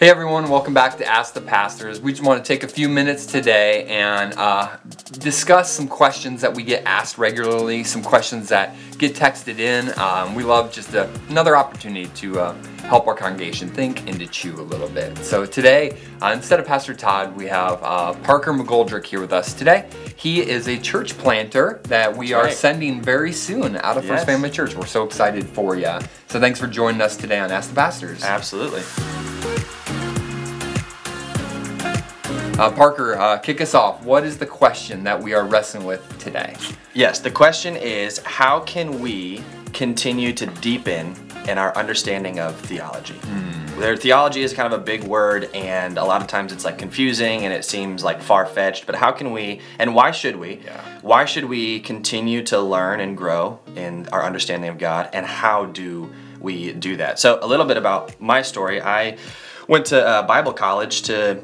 Hey everyone, welcome back to Ask the Pastors. We just want to take a few minutes today and uh, discuss some questions that we get asked regularly, some questions that get texted in. Um, we love just a, another opportunity to uh, help our congregation think and to chew a little bit. So today, uh, instead of Pastor Todd, we have uh, Parker McGoldrick here with us today. He is a church planter that we That's are right. sending very soon out of First Family Church. We're so excited for you. So thanks for joining us today on Ask the Pastors. Absolutely. Uh, Parker, uh, kick us off. What is the question that we are wrestling with today? Yes, the question is how can we continue to deepen in our understanding of theology? Their theology is kind of a big word, and a lot of times it's like confusing and it seems like far fetched. But how can we, and why should we? Yeah. Why should we continue to learn and grow in our understanding of God, and how do we do that? So, a little bit about my story. I went to uh, Bible college to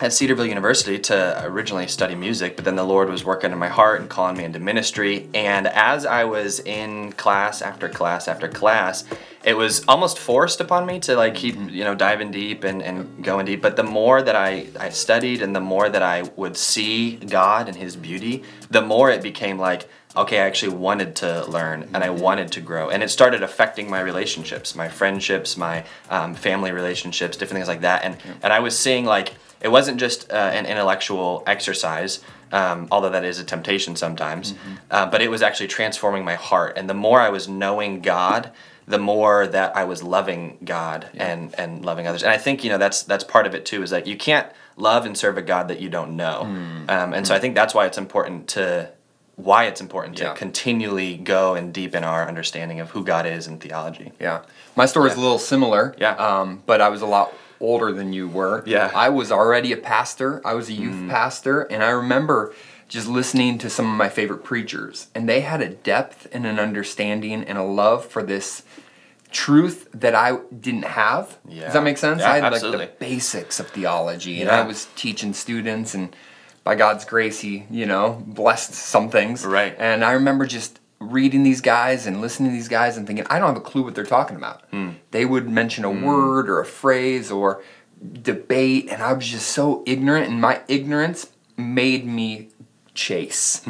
at Cedarville University to originally study music, but then the Lord was working in my heart and calling me into ministry. And as I was in class after class after class, it was almost forced upon me to like keep, you know, diving deep and, and going deep. But the more that I, I studied and the more that I would see God and his beauty, the more it became like, okay, I actually wanted to learn and I wanted to grow. And it started affecting my relationships, my friendships, my um, family relationships, different things like that. And, and I was seeing like, it wasn't just uh, an intellectual exercise, um, although that is a temptation sometimes, uh, but it was actually transforming my heart. And the more I was knowing God, the more that I was loving God and, and loving others. And I think, you know, that's that's part of it too, is that you can't love and serve a God that you don't know. Um, and so I think that's why it's important to why it's important to continually go and deepen our understanding of who God is and theology. Yeah, my story is a little similar. Yeah. um, but I was a lot older than you were. Yeah. I was already a pastor. I was a youth pastor, and I remember just listening to some of my favorite preachers, and they had a depth and an understanding and a love for this truth that I didn't have. Yeah. Does that make sense? Yeah, I had absolutely. like the basics of theology, and Yeah. I was teaching students, and by God's grace, He, you know, blessed some things. Right. And I remember just reading these guys and listening to these guys and thinking, I don't have a clue what they're talking about. Hmm. They would mention a word or a phrase or debate, and I was just so ignorant, and my ignorance made me chase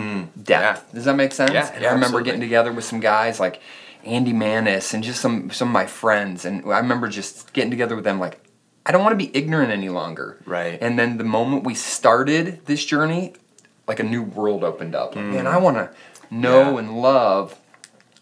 depth. Does that make sense? Yeah, and yeah, I remember absolutely. getting together with some guys like Andy Manis and just some some of my friends, and I remember just getting together with them like. I don't want to be ignorant any longer. Right. And then the moment we started this journey, like a new world opened up. Like, man, I want to know Mm. Yeah. and love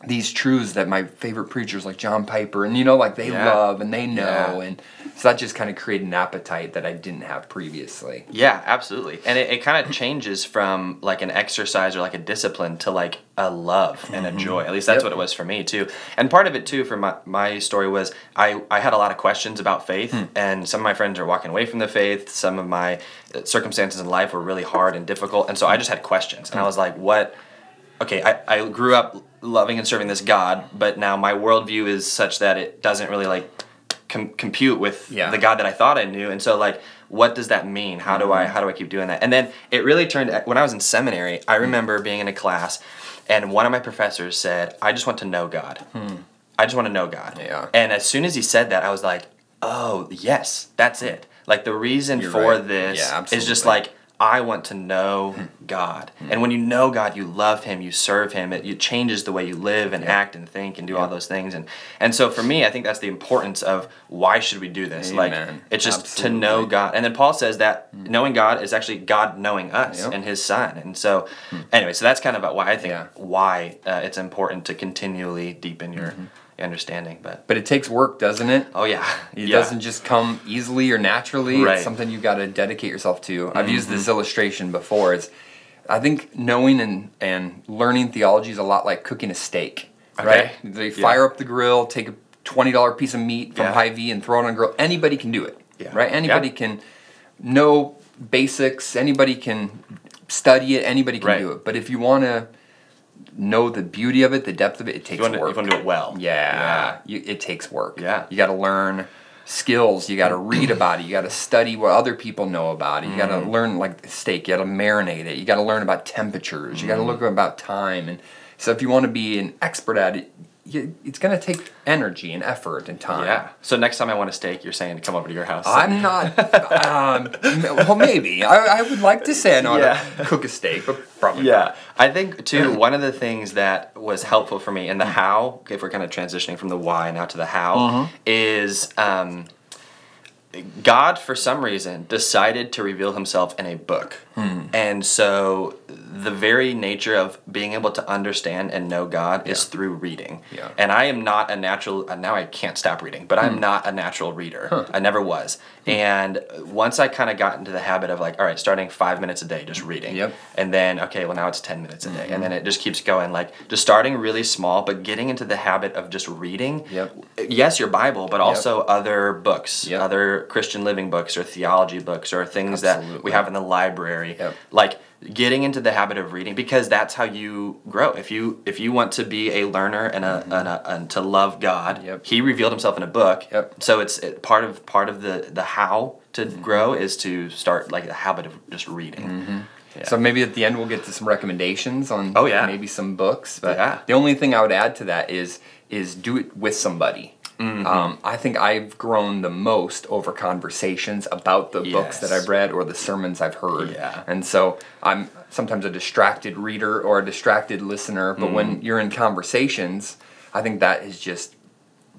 these truths that my favorite preachers like John Piper and you know like they Yeah. love and they know Yeah. and so that just kind of created an appetite that I didn't have previously. Yeah, absolutely. And it, it kind of changes from like an exercise or like a discipline to like a love and a mm-hmm. joy. At least that's Yep. what it was for me too. And part of it too for my, my story was I, I had a lot of questions about faith hmm. and some of my friends are walking away from the faith. Some of my uh, circumstances in life were really hard and difficult. And so I hmm. just had questions and I hmm. was like, what, okay, I, I grew up loving and serving this God, but now my worldview is such that it doesn't really like com- compute with Yeah. the God that I thought I knew. And so like, what does that mean? How do I mm-hmm. how do I keep doing that? And then it really turned when I was in seminary. I mm-hmm. remember being in a class, and one of my professors said, "I just want to know God. Hmm. I just want to know God." Yeah. And as soon as he said that, I was like, "Oh yes, that's hmm. it." Like the reason You're for right. this Yeah, is just like I want to know hmm. God. Hmm. And when you know God, you love Him, you serve Him. It, it changes the way you live and act and think and do all those things. And and so for me, I think that's the importance of why should we do this? Like it's just Absolutely. to know God. And then Paul says that hmm. knowing God is actually God knowing us Yep. and His Son. And so anyway, so that's kind of about why I think Yeah. why uh, it's important to continually deepen your mm-hmm. Understanding. But But it takes work, doesn't it? oh yeah, It yeah. doesn't just come easily or naturally. Right. It's something you've got to dedicate yourself to. I've used this mm-hmm. illustration before. It's, I think knowing and, and learning theology is a lot like cooking a steak, Okay. right? They Yeah. fire up the grill, take a twenty dollar piece of meat from Yeah. Hy-Vee and throw it on a grill. Anybody can do it, Yeah. right? Anybody can know basics. Anybody can study it. Anybody can Right. do it. But if you want to know the beauty of it, the depth of it, it takes You to, work. you want to do it well. Yeah, You, it takes work. Yeah. you got to learn skills. You got to read about it. You got to study what other people know about it. You got Mm. to learn like steak. You got to marinate it. You got to learn about temperatures. You got to Mm. look about time. And so, if you want to be an expert at it, you, it's going to take energy and effort and time. Yeah. So next time I want a steak, you're saying to come over to your house. I'm not. um, well, maybe I, I would like to say I know how to cook a steak, but probably Yeah, I think too. One of the things that was helpful for me in the how, if we're kind of transitioning from the why now to the how, is um, God for some reason decided to reveal Himself in a book, and so the very nature of being able to understand and know God is through reading. Yeah. And I am not a natural. uh, Now I can't stop reading, but I'm hmm. not a natural reader. I never was. Hmm. And once I kind of got into the habit of like, all right, starting five minutes a day, just reading Yep. and then okay well now it's 10 minutes a day and mm-hmm. then it just keeps going like just starting really small but getting into the habit of just reading Yep. yes your bible but also other books Yep. other christian living books or theology books or things that we have in the library Yep. like getting into the habit of reading because that's how you grow if you if you want to be a learner and a, and, a and to love god Mm-hmm. Yep. he revealed himself in a book Yep. so it's it, part of part of the the how to Mm-hmm. grow is to start like the habit of just reading Yeah. So maybe at the end we'll get to some recommendations on Oh, yeah. maybe some books. But Yeah. the only thing I would add to that is is do it with somebody. Mm-hmm. Um, I think I've grown the most over conversations about the books that I've read or the sermons I've heard. Yeah. And so I'm sometimes a distracted reader or a distracted listener, but when Mm-hmm. you're in conversations, I think that is just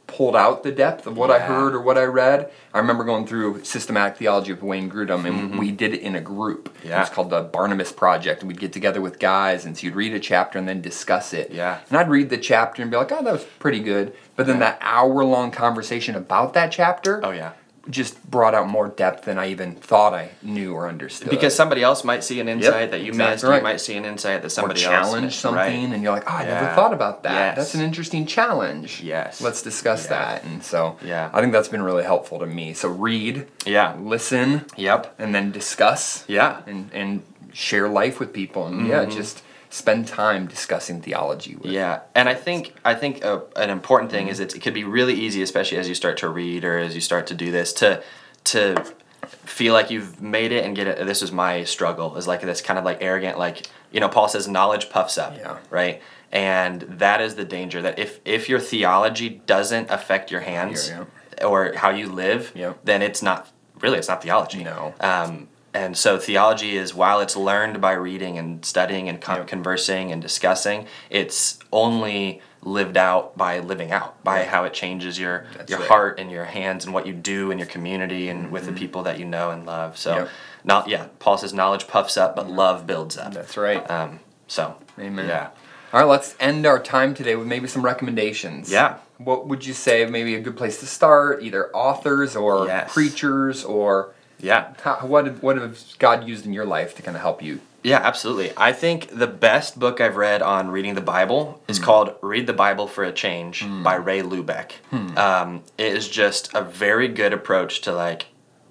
pulled out the depth of what I heard or what I read. I remember going through systematic theology of Wayne Grudem, and we did it in a group. It Mm-hmm. Yeah. was called the Barnabas Project, and we'd get together with guys, and so you'd read a chapter and then discuss it. Yeah. And I'd read the chapter and be like, "Oh, that was pretty good," but then Yeah. that hour-long conversation about that chapter, oh yeah just brought out more depth than I even thought I knew or understood. because somebody else might see an insight that you exactly missed. right. You might see an insight that or somebody challenge else missed. something, Right. and you're like, "Oh, I never thought about that. Yes. That's an interesting challenge." Yes. Let's discuss Yeah. that. And so, Yeah. I think that's been really helpful to me. So read, Yeah. listen, Yep. and then discuss, Yeah. and and share life with people, and yeah, mm-hmm. just spend time discussing theology with. Mm-hmm. Yeah, and I think I think uh, an important thing is it, it could be really easy, especially as you start to read or as you start to do this, to to feel like you've made it and get it. This is my struggle. Is like this kind of like arrogant, like you know, Paul says, knowledge puffs up. Yeah. Right. And that is the danger that if if your theology doesn't affect your hands Yeah, or how you live, Yeah. then it's not really it's not theology. No. Um, and so theology is while it's learned by reading and studying and con- conversing and discussing, it's only lived out by living out by Yeah. how it changes your That's your right. heart and your hands and what you do in your community and with the people that you know and love. So, Yep. not yeah, Paul says knowledge puffs up, but love builds up. That's right. Um, so Amen. Yeah. All right, let's end our time today with maybe some recommendations. Yeah. What would you say maybe a good place to start? Either authors or Yes. preachers or Yeah. how, what what has God used in your life to kind of help you? Yeah, absolutely. I think the best book I've read on reading the Bible is called Read the Bible for a Change by Ray Lubeck. Um, it is just a very good approach to like,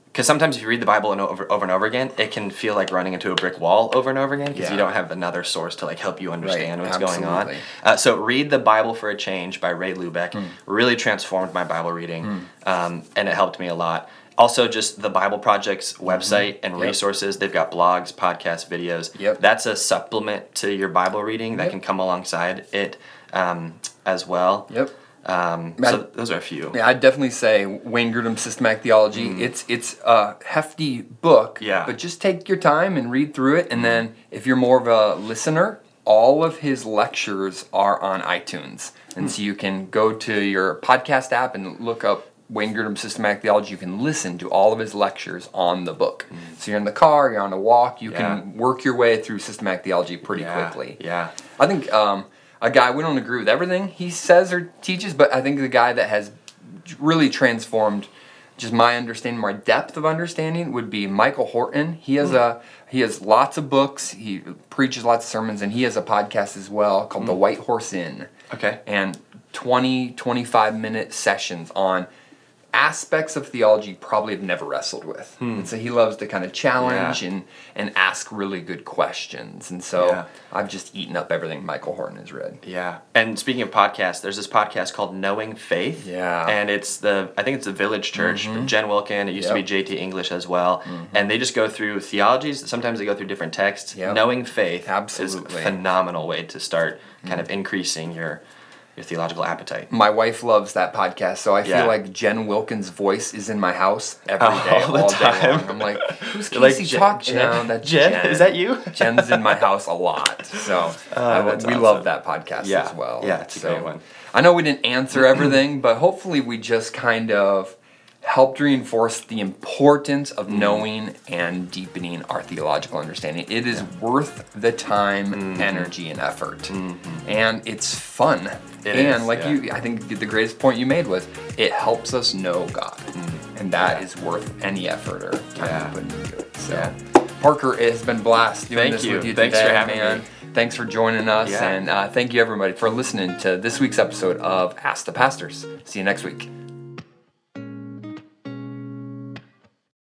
because sometimes if you read the Bible and over, over and over again, it can feel like running into a brick wall over and over again because you don't have another source to like help you understand what's going on. Uh, so read the Bible for a Change by Ray Lubeck really transformed my Bible reading, um, and it helped me a lot. Also, just the Bible Project's website and Yep. resources. They've got blogs, podcasts, videos. Yep. That's a supplement to your Bible reading that Yep. can come alongside it um, as well. Yep. Um, so those are a few. Yeah, I'd definitely say Wayne Grudem Systematic Theology. It's it's a hefty book. Yeah. But just take your time and read through it, and then if you're more of a listener, all of his lectures are on iTunes, and so you can go to your podcast app and look up Wayne Grudem Systematic Theology. You can listen to all of his lectures on the book. Mm. So you're in the car, you're on a walk, you Yeah. can work your way through systematic theology pretty Yeah, quickly. Yeah. I think um, a guy we don't agree with everything he says or teaches, but I think the guy that has really transformed just my understanding, my depth of understanding would be Michael Horton. He has hmm. a he has lots of books. He preaches lots of sermons, and he has a podcast as well called hmm. The White Horse Inn. Okay. And 20, 25 minute sessions on aspects of theology probably have never wrestled with. And so he loves to kind of challenge Hmm. Yeah. and, and ask really good questions. And so Yeah. I've just eaten up everything Michael Horton has read. Yeah. And speaking of podcasts, there's this podcast called Knowing Faith. Yeah. Mm-hmm. And it's the I think it's the Village Church. Jen Wilkin. It used to be JT English as well. And they just go through theologies. Sometimes they go through different texts. Yep. Knowing Faith Absolutely. is a phenomenal way to start kind of increasing your your theological appetite. My wife loves that podcast, so I Yeah. feel like Jen Wilkin's voice is in my house every Oh, day, all the all day time. long. I'm like, who's Casey Jen- talking? Jen- No, that's Jen? Jen. Is that you? Jen's in my house a lot, so Oh, we awesome. love that podcast Yeah. as well. Yeah, it's a great one. I know we didn't answer everything, but hopefully we just kind of helped reinforce the importance of Mm. knowing and deepening our theological understanding. It is worth the time, Mm-hmm. energy, and effort, and it's fun. It and is, like yeah. you, I think the greatest point you made was it helps us know God, and that is Yeah. worth any effort or time Yeah. you put into it. So, Yeah. Parker, it has been blast doing Thank this you. with you Thanks today, for having man. me. Thanks for joining us, Yeah. and uh, thank you everybody for listening to this week's episode of Ask the Pastors. See you next week.